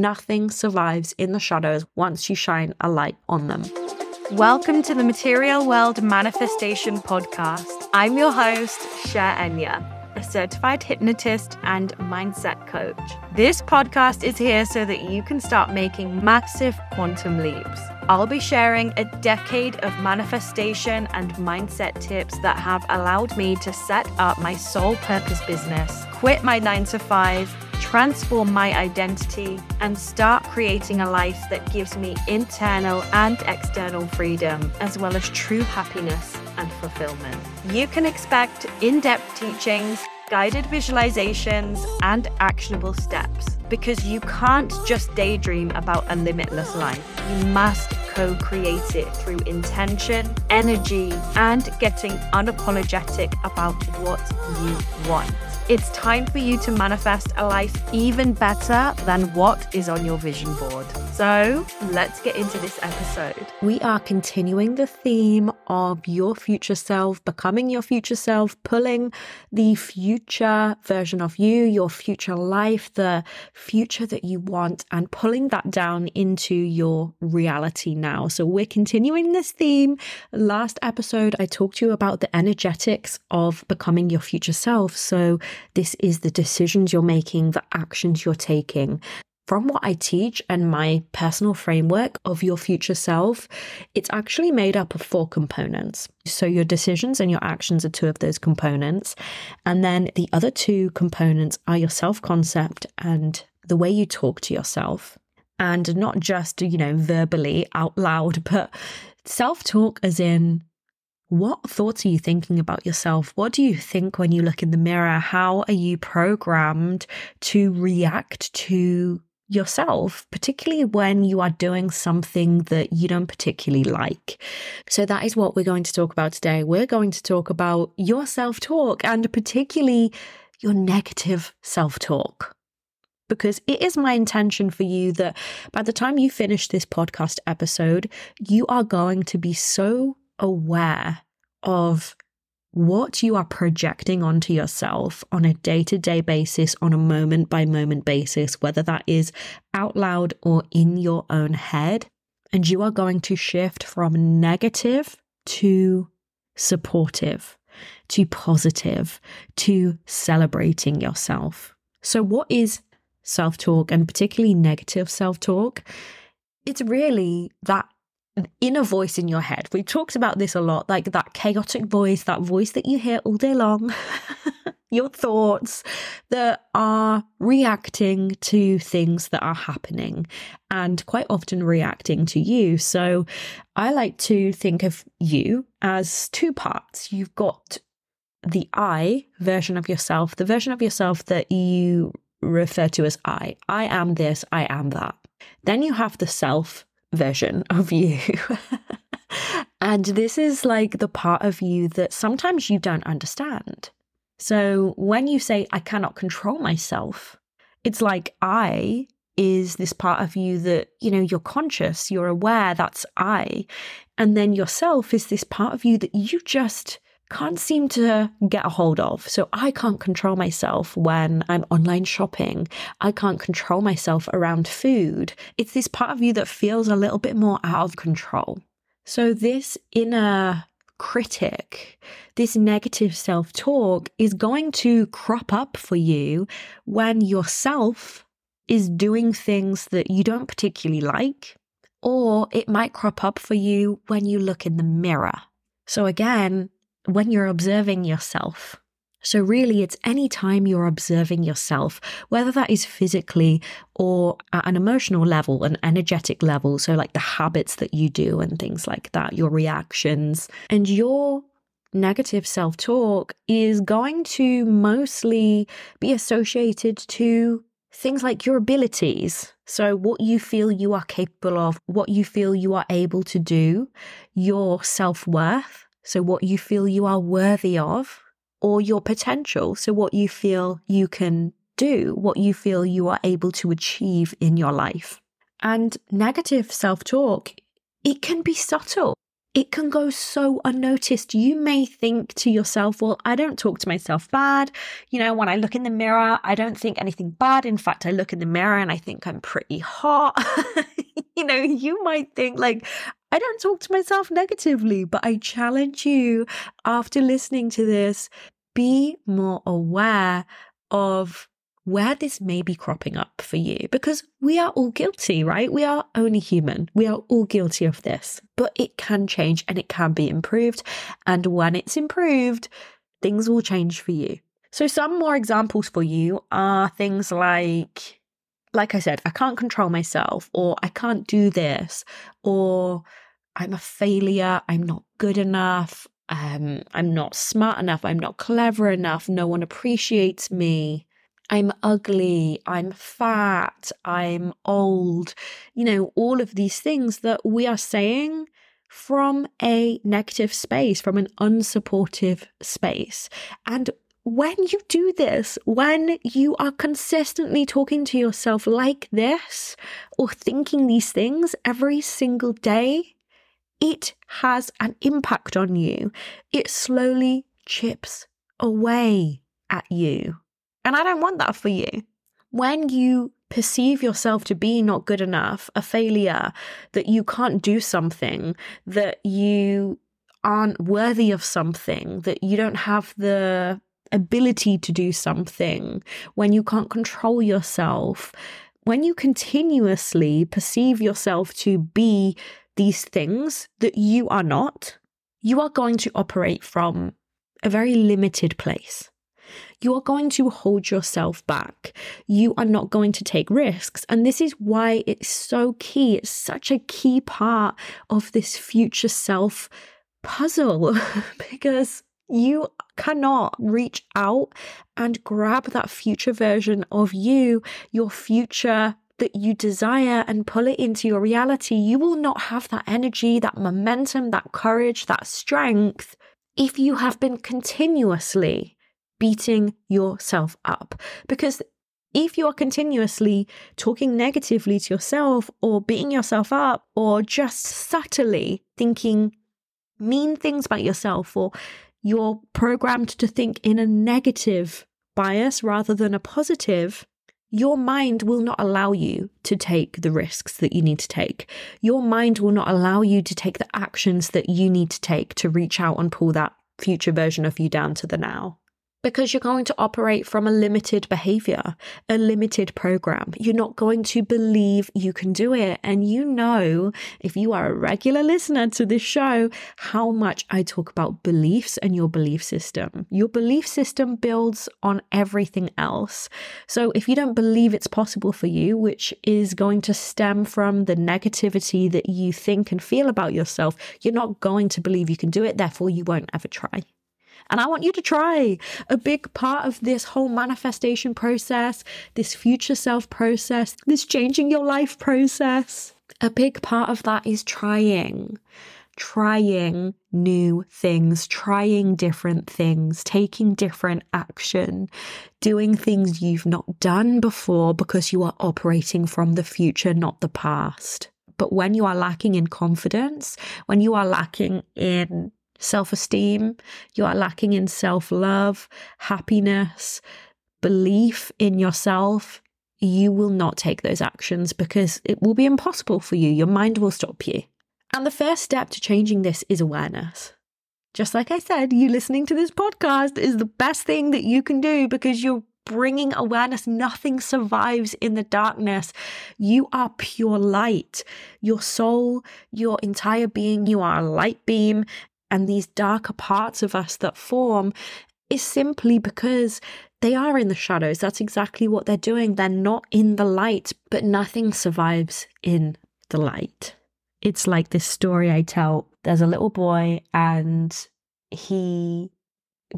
nothing survives in the shadows once you shine a light on them. Welcome to the Material World Manifestation Podcast. I'm your host, Cherenya, a certified hypnotist and mindset coach. This podcast is here so that you can start making massive quantum leaps. I'll be sharing a decade of manifestation and mindset tips that have allowed me to set up my sole purpose business, quit my nine to five, transform my identity, and start creating a life that gives me internal and external freedom, as well as true happiness and fulfillment. You can expect in depth teachings guided visualizations, and actionable steps because you can't just daydream about a limitless life. You must co create it through intention, energy, and getting unapologetic about what you want. It's time for you to manifest a life even better than what is on your vision board. So let's get into this episode. We are continuing the theme of your future self, becoming your future self, pulling the future version of you, your future life, the future that you want, and pulling that down into your reality now. So we're continuing this theme. Last episode, I talked to you about the energetics of becoming your future self. So this is the decisions you're making, the actions you're taking. From what I teach and my personal framework of your future self, it's actually made up of four components. So, your decisions and your actions are two of those components. And then the other two components are your self concept and the way you talk to yourself. And not just, you know, verbally out loud, but self talk as in what thoughts are you thinking about yourself? What do you think when you look in the mirror? How are you programmed to react to yourself, particularly when you are doing something that you don't particularly like? So, that is what we're going to talk about today. We're going to talk about your self talk and particularly your negative self talk because it is my intention for you that by the time you finish this podcast episode, you are going to be so aware of what you are projecting onto yourself on a day to day basis, on a moment by moment basis, whether that is out loud or in your own head. And you are going to shift from negative to supportive, to positive, to celebrating yourself. So, what is self talk and particularly negative self talk? It's really that inner voice in your head. We've talked about this a lot, like that chaotic voice, that voice that you hear all day long, your thoughts that are reacting to things that are happening and quite often reacting to you. So I like to think of you as two parts. You've got the I version of yourself, the version of yourself that you refer to as I. I am this, I am that. Then you have the self version of you. and this is like the part of you that sometimes you don't understand. So when you say, I cannot control myself, it's like I is this part of you that, you know, you're conscious, you're aware, that's I. And then yourself is this part of you that you just can't seem to get a hold of. So I can't control myself when I'm online shopping. I can't control myself around food. It's this part of you that feels a little bit more out of control. So this inner critic, this negative self talk is going to crop up for you when yourself is doing things that you don't particularly like, or it might crop up for you when you look in the mirror. So, again, when you're observing yourself. So, really, it's any time you're observing yourself, whether that is physically or at an emotional level, an energetic level. So, like the habits that you do and things like that, your reactions, and your negative self talk is going to mostly be associated to things like your abilities. So, what you feel you are capable of, what you feel you are able to do, your self worth so what you feel you are worthy of, or your potential, so what you feel you can do, what you feel you are able to achieve in your life. And negative self talk, it can be subtle. it can go so unnoticed. You may think to yourself, well, I don't talk to myself bad. You know, when I look in the mirror, I don't think anything bad. In fact, I look in the mirror and I think I'm pretty hot. you know, you might think, like, I don't talk to myself negatively, but I challenge you after listening to this, be more aware of where this may be cropping up for you because we are all guilty, right? We are only human. We are all guilty of this, but it can change and it can be improved. And when it's improved, things will change for you. So, some more examples for you are things like, like I said, I can't control myself, or I can't do this, or I'm a failure, I'm not good enough, um, I'm not smart enough, I'm not clever enough, no one appreciates me. I'm ugly, I'm fat, I'm old, you know, all of these things that we are saying from a negative space, from an unsupportive space. And when you do this, when you are consistently talking to yourself like this or thinking these things every single day, it has an impact on you. It slowly chips away at you. And I don't want that for you. When you perceive yourself to be not good enough, a failure, that you can't do something, that you aren't worthy of something, that you don't have the ability to do something, when you can't control yourself, when you continuously perceive yourself to be these things that you are not, you are going to operate from a very limited place you are going to hold yourself back. You are not going to take risks. And this is why it's so key. It's such a key part of this future self puzzle because you cannot reach out and grab that future version of you, your future that you desire and pull it into your reality, you will not have that energy, that momentum, that courage, that strength if you have been continuously beating yourself up. Because if you are continuously talking negatively to yourself or beating yourself up or just subtly thinking mean things about yourself or you're programmed to think in a negative bias rather than a positive, your mind will not allow you to take the risks that you need to take. Your mind will not allow you to take the actions that you need to take to reach out and pull that future version of you down to the now because you're going to operate from a limited behavior, a limited program. You're not going to believe you can do it. And you know, if you are a regular listener to this show, how much I talk about beliefs and your belief system. Your belief system builds on everything else. So if you don't believe it's possible for you, which is going to stem from the negativity that you think and feel about yourself, you're not going to believe you can do it. Therefore, you won't ever try. And I want you to try. A big part of this whole manifestation process, this future self process, this changing your life process, a big part of that is trying. Trying new things, trying different things, taking different action, doing things you've not done before because you are operating from the future, not the past. But when you are lacking in confidence, when you are lacking in self esteem, you are lacking in self love, happiness, belief in yourself, you will not take those actions because it will be impossible for you. Your mind will stop you. And the first step to changing this is awareness. Just like I said, you listening to this podcast is the best thing that you can do because you're bringing awareness. Nothing survives in the darkness. You are pure light. Your soul, your entire being, you are a light beam and these darker parts of us that form is simply because they are in the shadows. That's exactly what they're doing. They're not in the light, but nothing survives in the light. It's like this story I tell. There's a little boy and he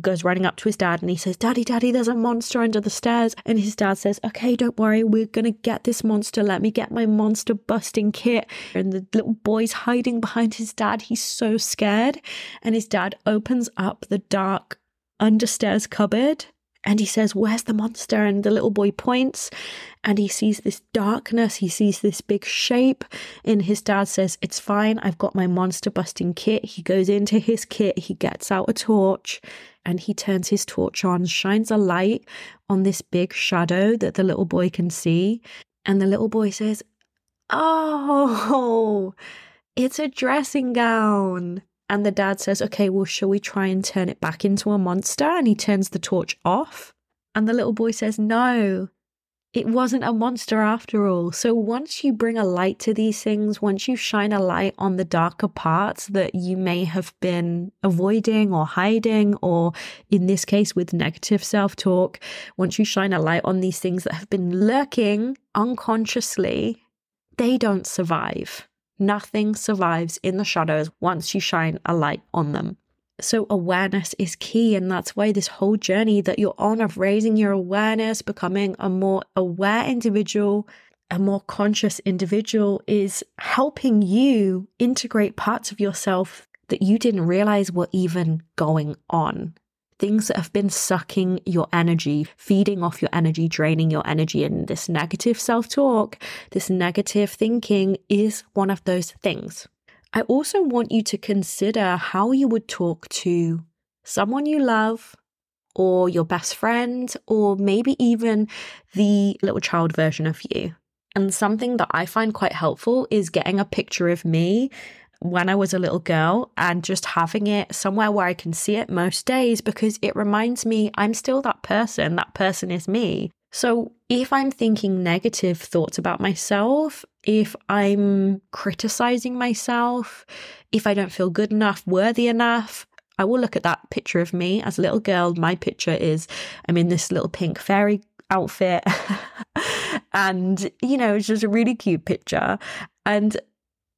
goes running up to his dad and he says, Daddy, Daddy, there's a monster under the stairs. And his dad says, Okay, don't worry, we're to get this monster. Let me get my monster busting kit. And the little boy's hiding behind his dad. He's so scared. And his dad opens up the dark understairs cupboard And he says, Where's the monster? And the little boy points and he sees this darkness. He sees this big shape. And his dad says, It's fine. I've got my monster busting kit. He goes into his kit. He gets out a torch and he turns his torch on, shines a light on this big shadow that the little boy can see. And the little boy says, Oh, it's a dressing gown. And the dad says, Okay, well, shall we try and turn it back into a monster? And he turns the torch off. And the little boy says, No, it wasn't a monster after all. So once you bring a light to these things, once you shine a light on the darker parts that you may have been avoiding or hiding, or in this case with negative self talk, once you shine a light on these things that have been lurking unconsciously, they don't survive. Nothing survives in the shadows once you shine a light on them. So, awareness is key. And that's why this whole journey that you're on of raising your awareness, becoming a more aware individual, a more conscious individual is helping you integrate parts of yourself that you didn't realize were even going on. Things that have been sucking your energy, feeding off your energy, draining your energy. And this negative self talk, this negative thinking is one of those things. I also want you to consider how you would talk to someone you love, or your best friend, or maybe even the little child version of you. And something that I find quite helpful is getting a picture of me when I was a little girl and just having it somewhere where I can see it most days because it reminds me I'm still that person. That person is me. So if I'm thinking negative thoughts about myself, if I'm criticizing myself, if I don't feel good enough, worthy enough, I will look at that picture of me as a little girl. My picture is I'm in this little pink fairy outfit. and, you know, it's just a really cute picture. And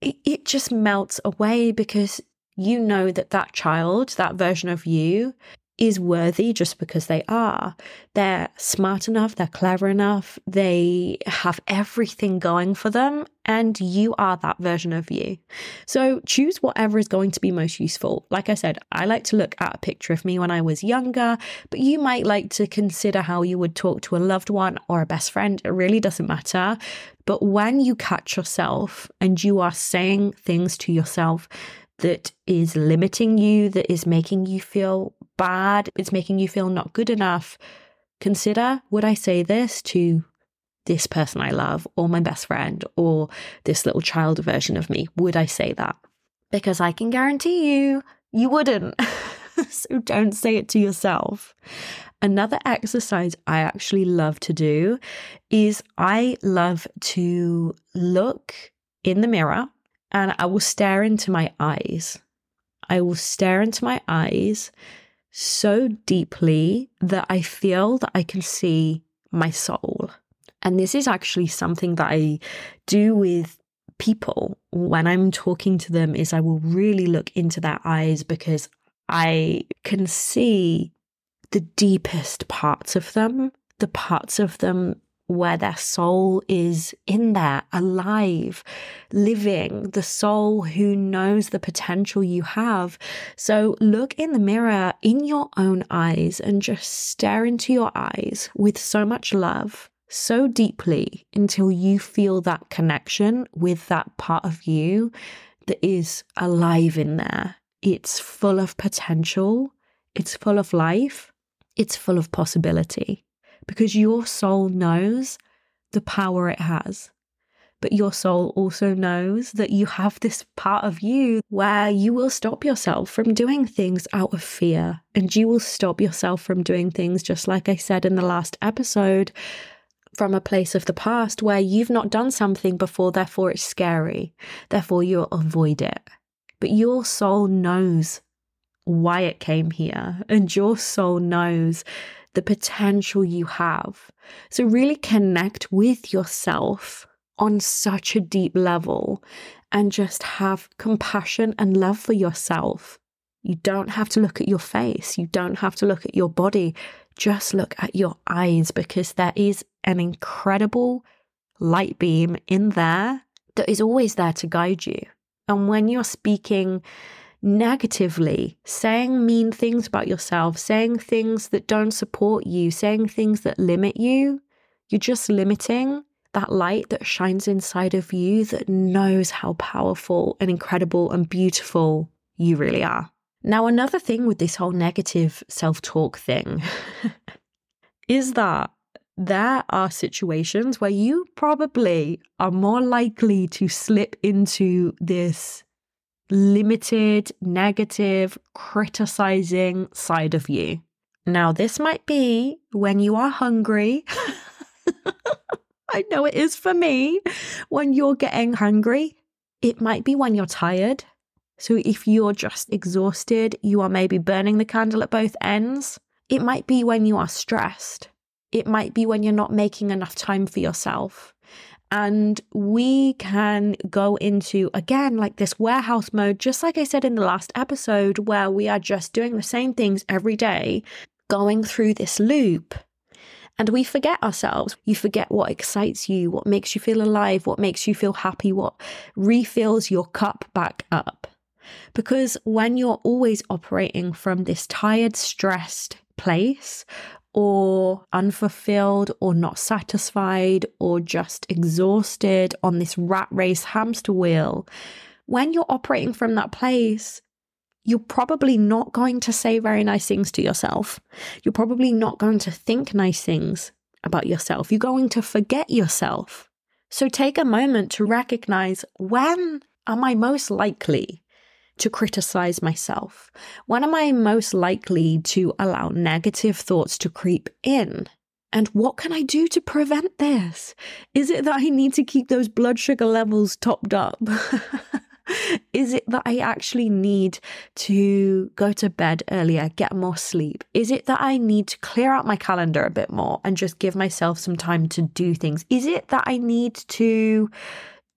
it, it just melts away because you know that that child, that version of you, is worthy just because they are. They're smart enough, they're clever enough, they have everything going for them, and you are that version of you. So choose whatever is going to be most useful. Like I said, I like to look at a picture of me when I was younger, but you might like to consider how you would talk to a loved one or a best friend. It really doesn't matter. But when you catch yourself and you are saying things to yourself, that is limiting you, that is making you feel bad, it's making you feel not good enough, consider would I say this to this person I love, or my best friend, or this little child version of me? Would I say that? Because I can guarantee you, you wouldn't. so don't say it to yourself. Another exercise I actually love to do is I love to look in the mirror and I will stare into my eyes. I will stare into my eyes so deeply that I feel that I can see my soul. And this is actually something that I do with people when I'm talking to them is I will really look into their eyes because I can see the deepest parts of them, the parts of them where their soul is in there, alive, living, the soul who knows the potential you have. So look in the mirror in your own eyes and just stare into your eyes with so much love, so deeply until you feel that connection with that part of you that is alive in there. It's full of potential, it's full of life, it's full of possibility because your soul knows the power it has. But your soul also knows that you have this part of you where you will stop yourself from doing things out of fear. And you will stop yourself from doing things, just like I said in the last episode, from a place of the past where you've not done something before, therefore it's scary. Therefore you'll avoid it. But your soul knows why it came here. And your soul knows the potential you have. So, really connect with yourself on such a deep level and just have compassion and love for yourself. You don't have to look at your face, you don't have to look at your body. Just look at your eyes because there is an incredible light beam in there that is always there to guide you. And when you're speaking negatively, saying mean things about yourself, saying things that don't support you, saying things that limit you, you're just limiting that light that shines inside of you that knows how powerful and incredible and beautiful you really are. Now, another thing with this whole negative self talk thing is that there are situations where you probably are more likely to slip into this limited, negative, criticizing side of you. Now, this might be when you are hungry. I know it is for me when you're getting hungry. It might be when you're tired. So, if you're just exhausted, you are maybe burning the candle at both ends. It might be when you are stressed. It might be when you're not making enough time for yourself. And we can go into, again, like this warehouse mode, just like I said in the last episode, where we are just doing the same things every day, going through this loop. And we forget ourselves. You forget what excites you, what makes you feel alive, what makes you feel happy, what refills your cup back up. Because when you're always operating from this tired, stressed place, or unfulfilled or not satisfied or just exhausted on this rat race hamster wheel, when you're operating from that place, you're probably not going to say very nice things to yourself. You're probably not going to think nice things about yourself. You're going to forget yourself. So take a moment to recognize when am I most likely to criticize myself? When am I most likely to allow negative thoughts to creep in? And what can I do to prevent this? Is it that I need to keep those blood sugar levels topped up? Is it that I actually need to go to bed earlier, get more sleep? Is it that I need to clear out my calendar a bit more and just give myself some time to do things? Is it that I need to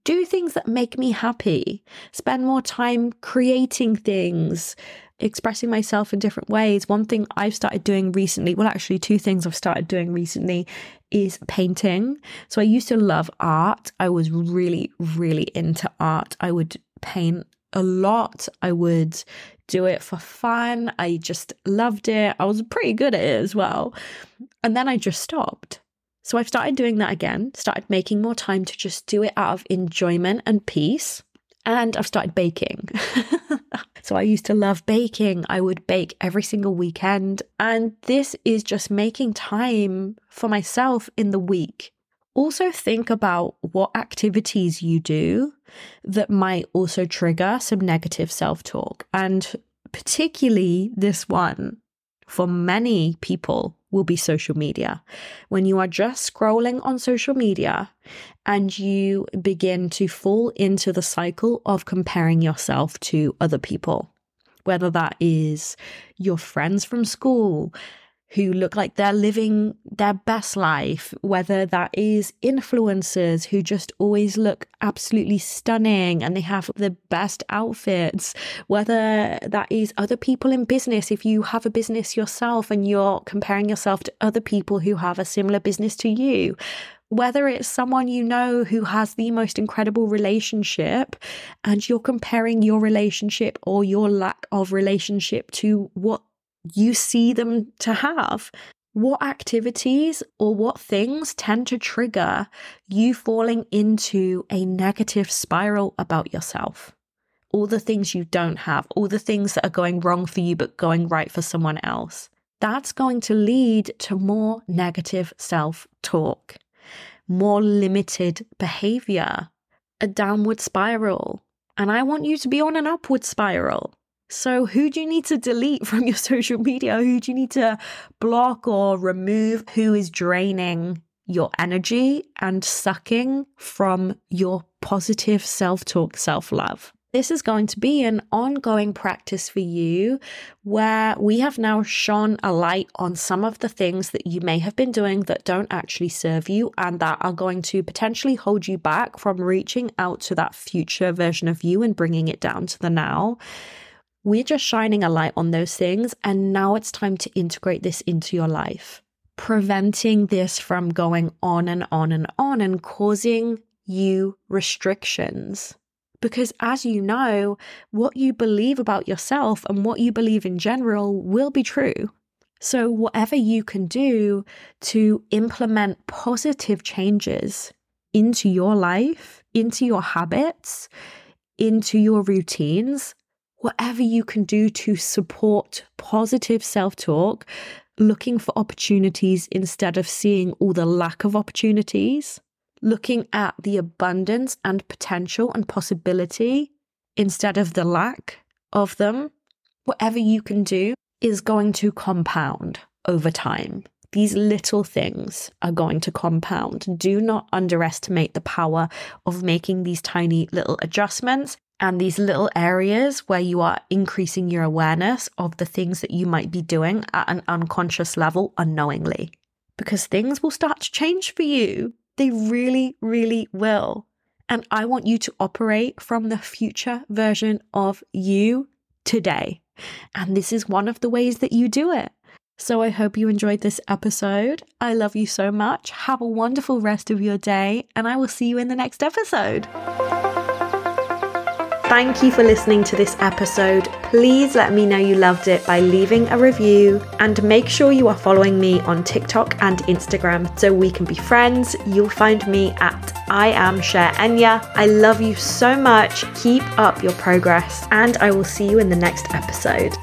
do things that make me happy, spend more time creating things, expressing myself in different ways. One thing I've started doing recently, well, actually, two things I've started doing recently is painting. So I used to love art. I was really, really into art. I would paint a lot. I would do it for fun. I just loved it. I was pretty good at it as well. And then I just stopped. So I've started doing that again, started making more time to just do it out of enjoyment and peace. And I've started baking. so I used to love baking. I would bake every single weekend. And this is just making time for myself in the week. Also, think about what activities you do that might also trigger some negative self talk. And particularly this one for many people will be social media. When you are just scrolling on social media and you begin to fall into the cycle of comparing yourself to other people, whether that is your friends from school, who look like they're living their best life, whether that is influencers who just always look absolutely stunning and they have the best outfits, whether that is other people in business, if you have a business yourself and you're comparing yourself to other people who have a similar business to you. Whether it's someone you know who has the most incredible relationship and you're comparing your relationship or your lack of relationship to what you see them to have. What activities or what things tend to trigger you falling into a negative spiral about yourself? All the things you don't have, all the things that are going wrong for you but going right for someone else. That's going to lead to more negative self talk, more limited behavior, a downward spiral. And I want you to be on an upward spiral. So, who do you need to delete from your social media? Who do you need to block or remove? Who is draining your energy and sucking from your positive self talk, self love? This is going to be an ongoing practice for you where we have now shone a light on some of the things that you may have been doing that don't actually serve you and that are going to potentially hold you back from reaching out to that future version of you and bringing it down to the now. We're just shining a light on those things. And now it's time to integrate this into your life, preventing this from going on and on and on and causing you restrictions. Because as you know, what you believe about yourself and what you believe in general will be true. So, whatever you can do to implement positive changes into your life, into your habits, into your routines, whatever you can do to support positive self talk, looking for opportunities instead of seeing all the lack of opportunities, looking at the abundance and potential and possibility instead of the lack of them, whatever you can do is going to compound over time. These little things are going to compound. Do not underestimate the power of making these tiny little adjustments and these little areas where you are increasing your awareness of the things that you might be doing at an unconscious level unknowingly. Because things will start to change for you. They really, really will. And I want you to operate from the future version of you today. And this is one of the ways that you do it. So I hope you enjoyed this episode. I love you so much. Have a wonderful rest of your day, and I will see you in the next episode. Thank you for listening to this episode. Please let me know you loved it by leaving a review and make sure you are following me on TikTok and Instagram so we can be friends. You'll find me at I am Cherenya. I love you so much. Keep up your progress and I will see you in the next episode.